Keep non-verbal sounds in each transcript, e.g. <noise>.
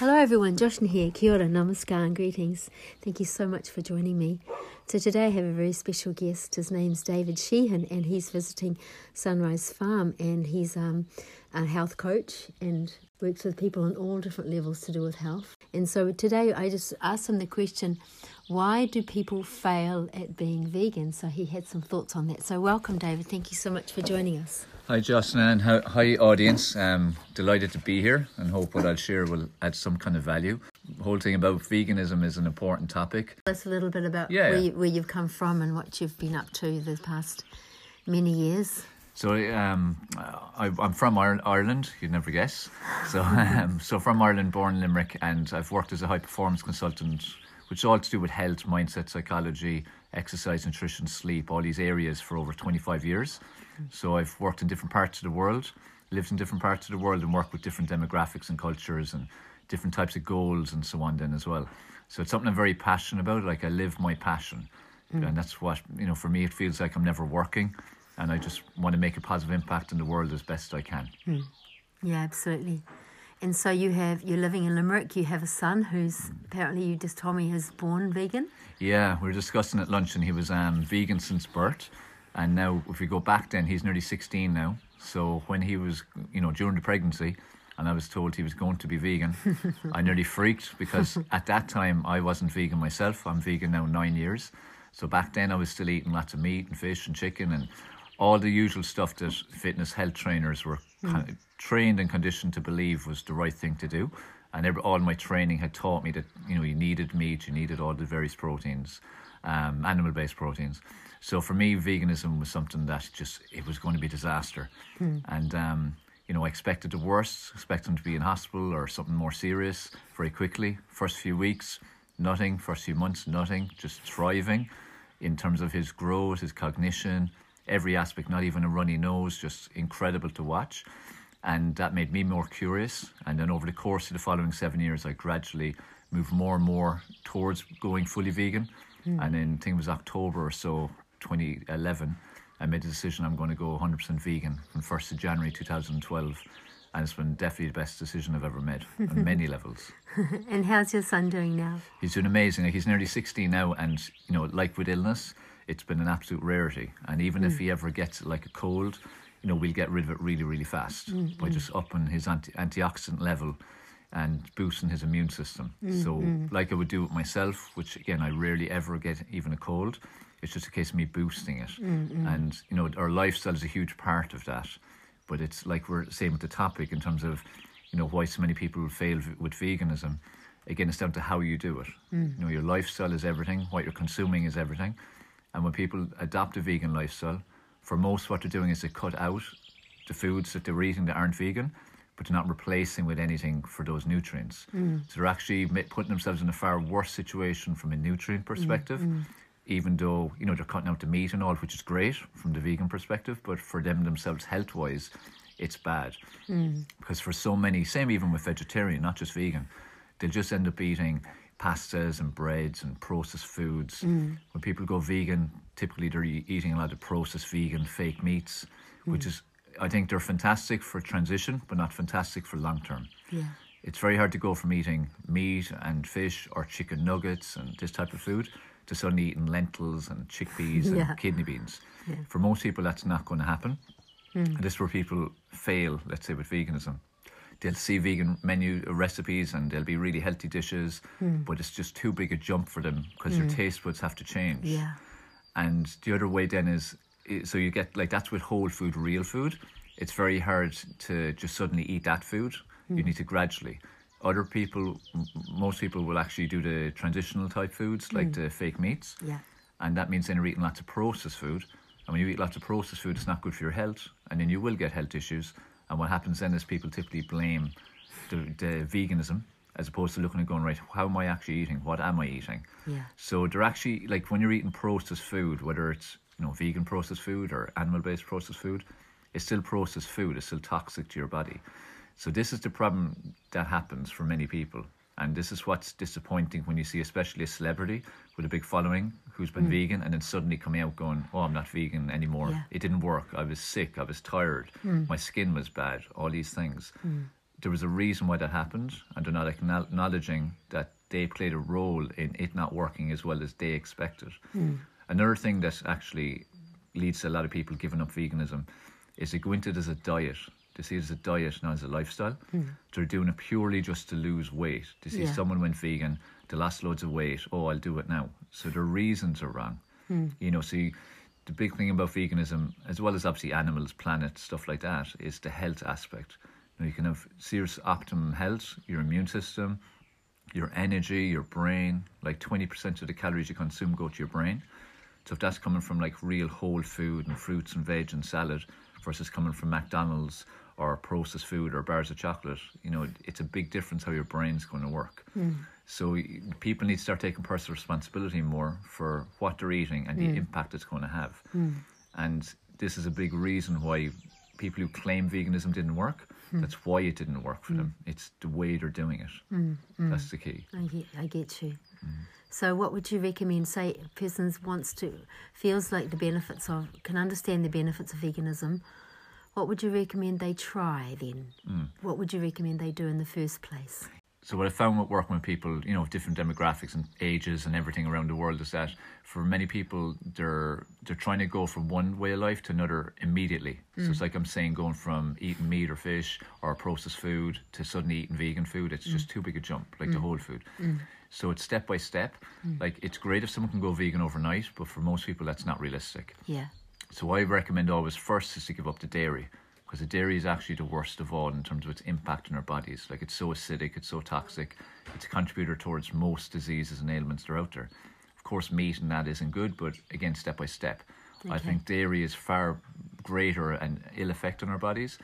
Hello everyone, Joshna here. Kia ora, namaskar and greetings. Thank you so much for joining me. So today I have a very special guest. His name's David Sheehan and he's visiting Sunrise Farm and he's um, a health coach and works with people on all different levels to do with health. And so today I just asked him the question, why do people fail at being vegan? So he had some thoughts on that. So welcome David. Thank you so much for joining us. Hi, Jocelyn, and hi, audience. Um, delighted to be here and hope what I'll share will add some kind of value. Whole thing about veganism is an important topic. Tell us a little bit about yeah. where, you, where you've come from and what you've been up to the past many years. So um, I, am from Ireland. You'd never guess. So, <laughs> um, so from Ireland, born in Limerick, and I've worked as a high performance consultant, which is all to do with health, mindset, psychology, exercise, nutrition, sleep, all these areas for over 25 years. So I've worked in different parts of the world, lived in different parts of the world, and worked with different demographics and cultures and different types of goals and so on. Then as well. So it's something I'm very passionate about. Like I live my passion, mm. and that's what you know. For me, it feels like I'm never working, and I just want to make a positive impact in the world as best I can. Mm. Yeah, absolutely. And so you have you're living in Limerick. You have a son who's apparently you just told me is born vegan. Yeah, we were discussing at lunch, and he was um, vegan since birth. And now, if we go back then, he's nearly 16 now. So when he was, you know, during the pregnancy, and I was told he was going to be vegan, <laughs> I nearly freaked because at that time I wasn't vegan myself. I'm vegan now nine years. So back then I was still eating lots of meat and fish and chicken and all the usual stuff that fitness health trainers were mm. kind of trained and conditioned to believe was the right thing to do. And every, all my training had taught me that you know you needed meat, you needed all the various proteins, um, animal-based proteins. So for me, veganism was something that just it was going to be a disaster, hmm. and um, you know expected the worst, expected him to be in hospital or something more serious very quickly. First few weeks, nothing. First few months, nothing. Just thriving in terms of his growth, his cognition, every aspect. Not even a runny nose, just incredible to watch. And that made me more curious. And then over the course of the following seven years, I gradually moved more and more towards going fully vegan. Mm. And then I think it was October or so 2011, I made the decision I'm going to go 100% vegan from 1st of January 2012. And it's been definitely the best decision I've ever made on <laughs> many levels. <laughs> and how's your son doing now? He's doing amazing. He's nearly 16 now, and you know, like with illness, it's been an absolute rarity. And even mm. if he ever gets like a cold, you know, we'll get rid of it really, really fast mm, by mm. just upping his anti- antioxidant level and boosting his immune system. Mm, so, mm. like I would do it myself, which again, I rarely ever get even a cold. It's just a case of me boosting it. Mm-hmm. And, you know, our lifestyle is a huge part of that. But it's like we're saying with the topic in terms of, you know, why so many people fail with veganism. Again, it's down to how you do it. Mm. You know, your lifestyle is everything, what you're consuming is everything. And when people adopt a vegan lifestyle, for most, what they're doing is they cut out the foods that they're eating that aren't vegan, but they're not replacing with anything for those nutrients. Mm. So they're actually putting themselves in a far worse situation from a nutrient perspective. Mm, mm even though you know they're cutting out the meat and all, which is great from the vegan perspective, but for them themselves health wise, it's bad mm. because for so many, same even with vegetarian, not just vegan, they'll just end up eating pastas and breads and processed foods. Mm. When people go vegan, typically they're eating a lot of processed vegan fake meats, mm. which is I think they're fantastic for transition, but not fantastic for long term. Yeah. It's very hard to go from eating meat and fish or chicken nuggets and this type of food to suddenly eating lentils and chickpeas and yeah. kidney beans. Yeah. For most people, that's not going to happen. Mm. And this is where people fail, let's say, with veganism. They'll see vegan menu recipes and they'll be really healthy dishes, mm. but it's just too big a jump for them because mm. your taste buds have to change. Yeah. And the other way then is so you get like that's with whole food, real food. It's very hard to just suddenly eat that food. You hmm. need to gradually. Other people, most people will actually do the transitional type foods like mm. the fake meats. Yeah. And that means then you're eating lots of processed food. And when you eat lots of processed food, it's not good for your health. And then you will get health issues. And what happens then is people typically blame the, the veganism as opposed to looking and going, right, how am I actually eating? What am I eating? Yeah. So they're actually, like when you're eating processed food, whether it's, you know, vegan processed food or animal based processed food, it's still processed food. It's still toxic to your body. So this is the problem that happens for many people. And this is what's disappointing when you see, especially a celebrity with a big following who's been mm. vegan and then suddenly coming out going, Oh, I'm not vegan anymore. Yeah. It didn't work. I was sick. I was tired. Mm. My skin was bad. All these things. Mm. there was a reason why that happened, and they're not acknowledging that they played a role in it not working as well as they expected. Another thing that actually leads to a lot of people giving up veganism is they go into it as a diet. They see it as a diet, not as a lifestyle. Hmm. They're doing it purely just to lose weight. They see Yeah. someone went vegan, they lost loads of weight. Oh, I'll do it now. So their reasons are wrong. Hmm. You know, see, the big thing about veganism, as well as obviously animals, planet, stuff like that, is the health aspect. You, know, you can have serious optimum health, your immune system, your energy, your brain. Like 20% of the calories you consume go to your brain. So if that's coming from like real whole food and fruits and veg and salad versus coming from McDonald's or processed food or bars of chocolate, you know, it's a big difference how your brain's going to work. Hmm. So people need to start taking personal responsibility more for what they're eating and the hmm. impact it's going to have. Hmm. And this is a big reason why people who claim veganism didn't work, that's why it didn't work for them. It's the way they're doing it. That's the key. I get, I get you. So, what would you recommend? Say, a person wants to, feels like the benefits of, can understand the benefits of veganism. What would you recommend they try then? Hmm. What would you recommend they do in the first place? So what I found with working with people, you know, of different demographics and ages and everything around the world is that for many people they're they're trying to go from one way of life to another immediately. So it's hmm. like I'm saying going from eating meat or fish or processed food to suddenly eating vegan food. It's hmm. just too big a jump, like the whole food. So it's step by step. Like it's great if someone can go vegan overnight, but for most people that's not realistic. Yeah. So what I recommend always first is to give up the dairy because the dairy is actually the worst of all in terms of its impact on our bodies. Like it's so acidic, it's so toxic, it's a contributor towards most diseases and ailments that are out there. Of course, meat and that isn't good, but again, step by step. I think dairy is far greater and ill effect on our bodies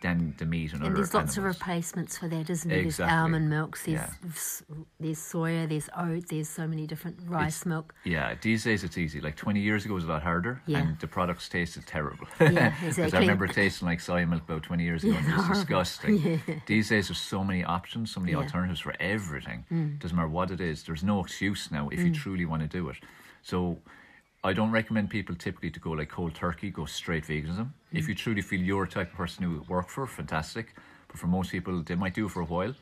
than the meat and, And there's lots of replacements for that, isn't there? Exactly. There's almond milks, there's Yeah. there's soya, there's oat, there's so many different rice milk. Yeah, these days it's easy. Like 20 years ago, it was a lot harder, Yeah. and the products tasted terrible. Yeah, <laughs> 'Cause exactly. I remember tasting like soy milk about 20 years ago, and it was <laughs> horrible. disgusting. <laughs> These days, there's so many options, so many Yeah. Mm. alternatives for everything. Doesn't matter what it is. There's no excuse now if you truly want to do it. So, I don't recommend people typically to go like cold turkey, go straight veganism. Mm. If you truly feel you're a type of person who would work for, fantastic. But for most people, they might do it for a while.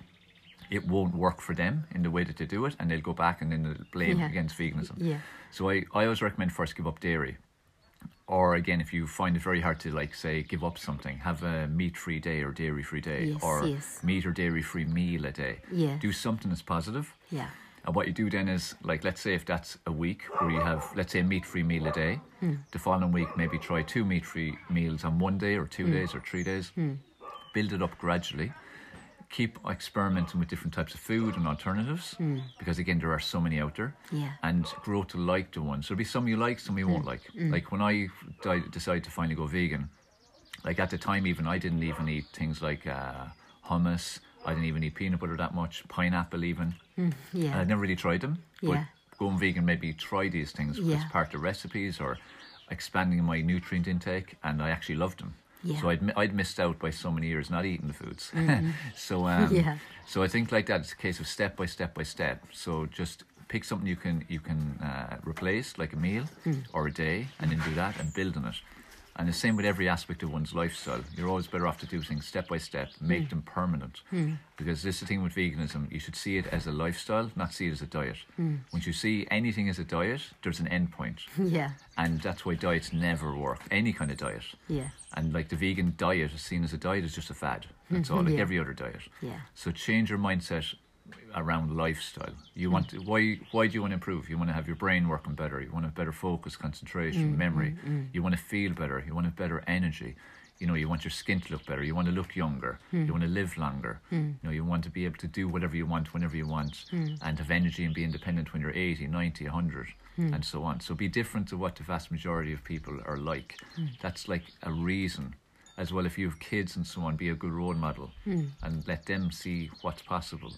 It won't work for them in the way that they do it, and they'll go back and then they'll blame Yeah. against veganism. Yeah. So I, I always recommend first give up dairy. Or again, if you find it very hard to like say give up something, have a meat free day or dairy free day Yes, or yes. meat or dairy free meal a day. Yeah. Do something that's positive. Yeah. And what you do then is like let's say if that's a week where you have let's say a meat free meal a day, hmm. the following week maybe try two meat free meals on one day or two hmm. days or three days. Hmm. Build it up gradually. Keep experimenting with different types of food and alternatives because again there are so many out there Yeah. and grow to like the ones. There'll be some you like, some you won't like. Like when I di- decided to finally go vegan, like at the time even I didn't even eat things like uh, hummus. I didn't even eat peanut butter that much, pineapple even. Yeah. I'd never really tried them. But Yeah. going vegan made me try these things Yeah. as part of recipes or expanding my nutrient intake, and I actually loved them. Yeah. So I'd I'd missed out by so many years not eating the foods. <laughs> so um, Yeah. so I think like that it's a case of step by step by step. So just pick something you can you can uh, replace like a meal or a day, and then do that and build on it. And the same with every aspect of one's lifestyle. You're always better off to do things step by step, make hmm. them permanent. Hmm. Because this is the thing with veganism, you should see it as a lifestyle, not see it as a diet. Hmm. Once you see anything as a diet, there's an end point. <laughs> Yeah. And that's why diets never work, any kind of diet. Yeah. And like the vegan diet is seen as a diet is just a fad. That's mm-hmm. all, like Yeah. every other diet. Yeah. So change your mindset around lifestyle. You hmm. want to, why why do you want to improve? You want to have your brain working better. You want to have better focus, concentration, hmm, hmm, memory. You want to feel better. You want to have better energy. You know, you want your skin to look better. You want to look younger. You want to live longer. You know, you want to be able to do whatever you want whenever you want and have energy and be independent when you're 80, 90, 100 and so on. So be different to what the vast majority of people are like. That's like a reason as well if you have kids and so on be a good role model and let them see what's possible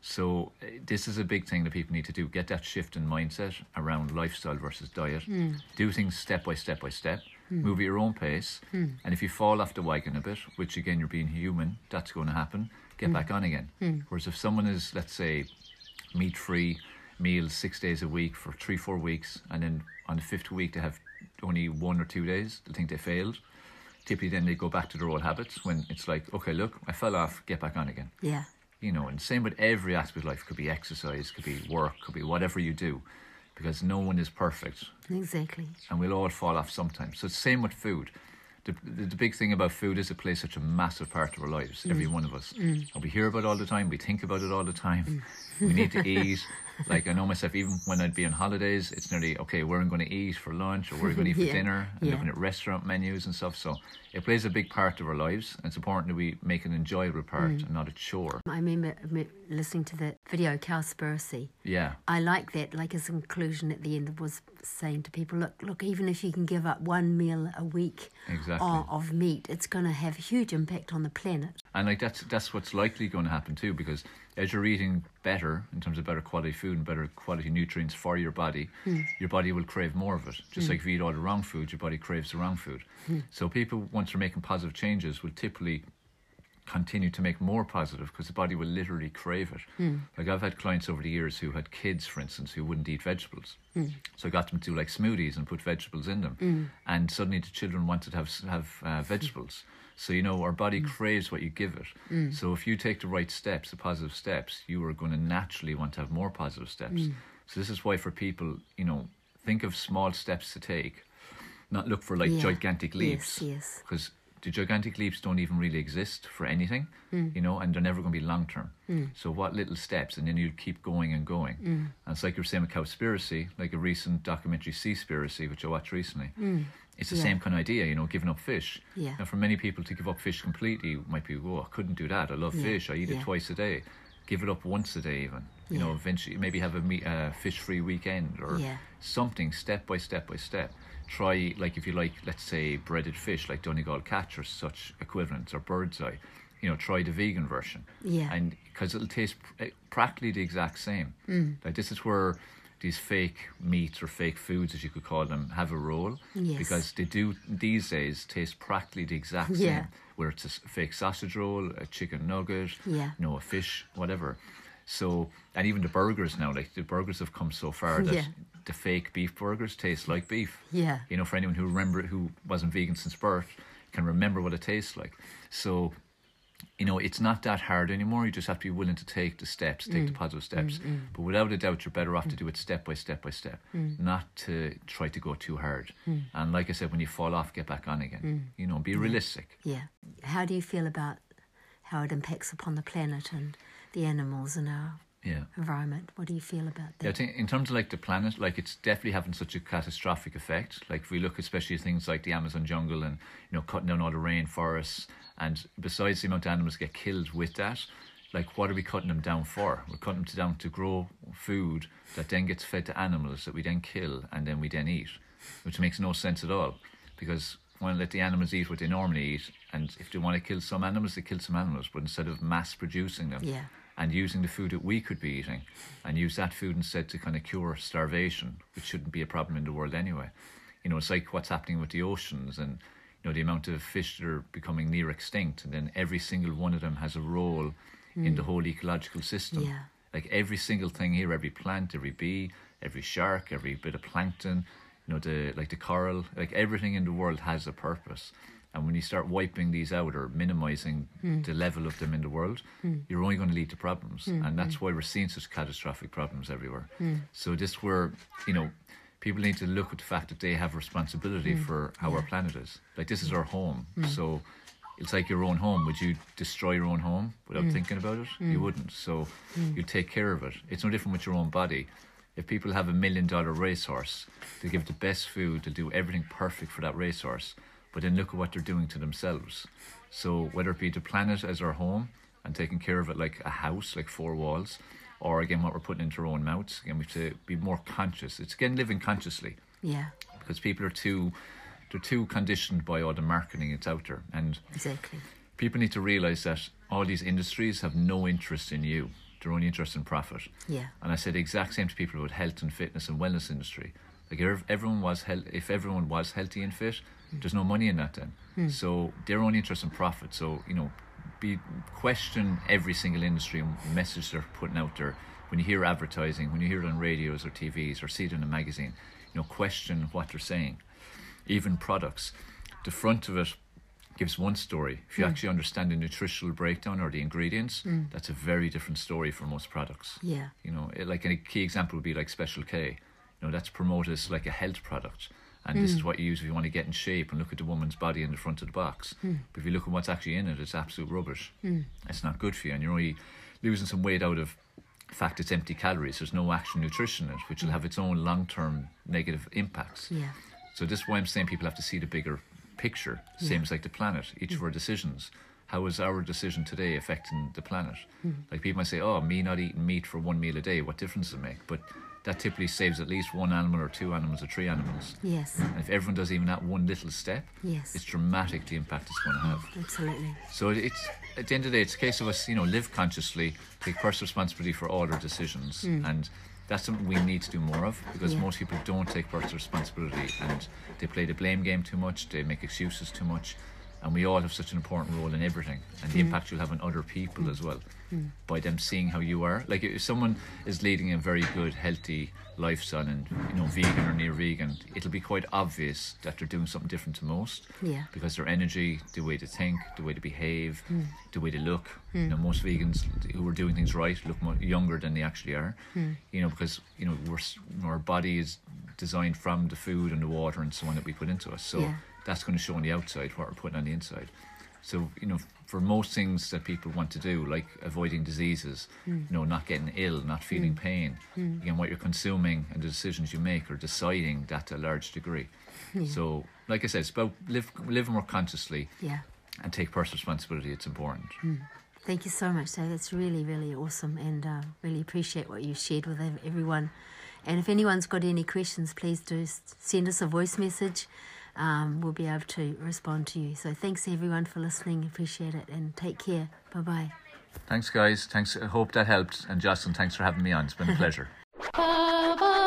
so uh, this is a big thing that people need to do. Get that shift in mindset around lifestyle versus diet. Hmm. Do things step by step by step. Hmm. Move at your own pace. Hmm. And if you fall off the wagon a bit which again you're being human that's going to happen get back on again. Whereas if someone is let's say meat free meals six days a week for three four weeks and then on the fifth week they have only one or two days they think they failed typically then they go back to their old habits when it's like, okay, look, I fell off, get back on again. Yeah. You know, and same with every aspect of life. Could be exercise, could be work, could be whatever you do, because no one is perfect, Exactly. and we'll all fall off sometimes. So it's same with food. The, the, the big thing about food is it plays such a massive part of our lives, every mm. one of us. Mm. And we hear about it all the time, we think about it all the time. Mm. We need to eat. Like I know myself, even when I'd be on holidays, it's nearly okay. Where I'm going to eat for lunch, or where I'm going to eat for <laughs> Yeah, dinner, and yeah. looking at restaurant menus and stuff. So it plays a big part of our lives. And it's important that we make an enjoyable part mm. and not a chore. I remember listening to the video Cowspiracy. Yeah, I like that, like his conclusion at the end was saying to people, look, look, even if you can give up one meal a week Exactly. of, of meat, it's going to have a huge impact on the planet. and like that's that's what's likely going to happen too, because as you're eating better in terms of better quality food and better quality nutrients for your body, hmm. your body will crave more of it. Just hmm. like if you eat all the wrong food, your body craves the wrong food. Hmm. So people, once they're making positive changes, will typically continue to make more positive because the body will literally crave it. Like I've had clients over the years who had kids, for instance, who wouldn't eat vegetables. So I got them to do like smoothies and put vegetables in them, and suddenly the children wanted to have have uh, <laughs> vegetables. So you know our body mm. craves what you give it. Mm. So if you take the right steps, the positive steps, you are going to naturally want to have more positive steps. Mm. So this is why for people, you know, think of small steps to take, not look for like Yeah. gigantic leaps Yes, yes. because the gigantic leaps don't even really exist for anything, hmm. you know, and they're never going to be long term. Hmm. So what little steps, and then you keep going and going. Hmm. And it's like you're saying with Cowspiracy, like a recent documentary Seaspiracy, which I watched recently. It's the Yeah. same kind of idea, you know, giving up fish. Yeah. And for many people to give up fish completely might be, oh, I couldn't do that. I love Yeah, fish. I eat yeah. it twice a day. Give it up once a day, even. You know, eventually, maybe have a meat, uh, fish-free weekend or something step by step by step. Try, like, if you like, let's say, breaded fish like Donegal catch or such equivalents or bird's eye, you know, try the vegan version. Yeah. And because it'll taste pr- eh, practically the exact same. Mm. Like, this is where these fake meats or fake foods, as you could call them, have a role. Yes. Because they do, these days, taste practically the exact same. Yeah. Where it's a fake sausage roll, a chicken nugget, Yeah. you know, a fish, whatever. So, and even the burgers now, like the burgers have come so far that Yeah. The fake beef burgers taste like beef. Yeah. You know, for anyone who remember who wasn't vegan since birth, can remember what it tastes like. So, you know, it's not that hard anymore. You just have to be willing to take the steps, take Mm. the positive steps. But without a doubt, you're better off to do it step by step by step, Mm. not to try to go too hard. And like I said, when you fall off, get back on again. Mm. You know, be realistic. Yeah. How do you feel about how it impacts upon the planet and the animals and our Yeah. environment? What do you feel about Yeah, I that? think in terms of like the planet, like it's definitely having such a catastrophic effect. Like if we look especially at things like the Amazon jungle and you know cutting down all the rainforests, and besides the amount of animals get killed with that, like what are we cutting them down for? We're cutting them down to grow food that then gets fed to animals that we then kill and then we then eat, which makes no sense at all. Because want to let the animals eat what they normally eat, and if they want to kill some animals, they kill some animals. But instead of mass producing them, Yeah. And using the food that we could be eating and use that food instead to kind of cure starvation, which shouldn't be a problem in the world anyway. You know, it's like what's happening with the oceans and you know the amount of fish that are becoming near extinct, and then every single one of them has a role in the hmm. whole ecological system. Yeah. Like every single thing here, every plant, every bee, every shark, every bit of plankton, you know, the like the coral, like everything in the world has a purpose. And when you start wiping these out or minimizing hmm. the level of them in the world, hmm. you're only going to lead to problems. Hmm, and that's why we're seeing such catastrophic problems everywhere. So this where, you know, people need to look at the fact that they have responsibility for how our planet is. Like this is our home. So it's like your own home. Would you destroy your own home without thinking about it? You wouldn't. So you take care of it. It's no different with your own body. If people have a million dollar racehorse, they give the best food, they'll do everything perfect for that racehorse. But then look at what they're doing to themselves. So whether it be the planet as our home and taking care of it like a house, like four walls, or again what we're putting into our own mouths, again we have to be more conscious. It's again living consciously Yeah. because people are too they're too conditioned by all the marketing that's out there. And Exactly. people need to realize that all these industries have no interest in you. They're only interested in profit. Yeah. And I said the exact same to people about health and fitness and wellness industry. Like if everyone was health, if everyone was healthy and fit, there's no money in that then. Hmm. So they're only interested in profit. So you know, be question every single industry and message they're putting out there. When you hear advertising, when you hear it on radios or TVs or see it in a magazine, you know, question what they're saying. Even products, the front of it gives one story. If you hmm. actually understand the nutritional breakdown or the ingredients, hmm. that's a very different story for most products. Yeah. You know, it- like a key example would be like Special K. You know, that's promoted as like a health product. And this is hmm. what you use if you want to get in shape and look at the woman's body in the front of the box. Hmm. But if you look at what's actually in it, it's absolute rubbish. Hmm. It's not good for you. And you're only losing some weight out of fact it's empty calories. There's no actual nutrition in it, which will have its own long term negative impacts. Yeah. So this is why I'm saying people have to see the bigger picture, same as like the planet. Each of our decisions. How is our decision today affecting the planet? Like people might say, "Oh, me not eating meat for one meal a day, what difference does it make?" But that typically saves at least one animal or two animals or three animals. Yes. And if everyone does even that one little step, Yes. it's dramatic the impact it's going to have. Absolutely. So it's at the end of the day, it's a case of us, you know, live consciously, take personal responsibility for all our decisions, hmm. and that's something we need to do more of because Yeah. most people don't take personal responsibility and they play the blame game too much, they make excuses too much, and we all have such an important role in everything, and the impact you'll have on other people as well by them seeing how you are. Like if someone is leading a very good, healthy lifestyle and you know vegan or near vegan, it'll be quite obvious that they're doing something different to most Yeah. because their energy, the way they think, the way they behave, Hmm. the way they look. You know, most vegans who are doing things right look more younger than they actually are. Hmm. You know, because you know we're, our body is designed from the food and the water and so on that we put into us. So Yeah. That's going to show on the outside what we're putting on the inside. So you know, for most things that people want to do, like avoiding diseases, Hmm. you know, not getting ill, not feeling pain, again, what you're consuming and the decisions you make are deciding that to a large degree. <laughs> So, like I said, it's about live live more consciously Yeah. and take personal responsibility. It's important. Thank you so much, Dave. That's really, really awesome, and uh, really appreciate what you shared with everyone. And if anyone's got any questions, please do send us a voice message. Um, we'll be able to respond to you. So thanks everyone for listening. Appreciate it, and take care. Bye bye. Thanks, guys. Thanks. I hope that helped. And Justin, thanks for having me on. It's been a pleasure. <laughs> Ba, ba,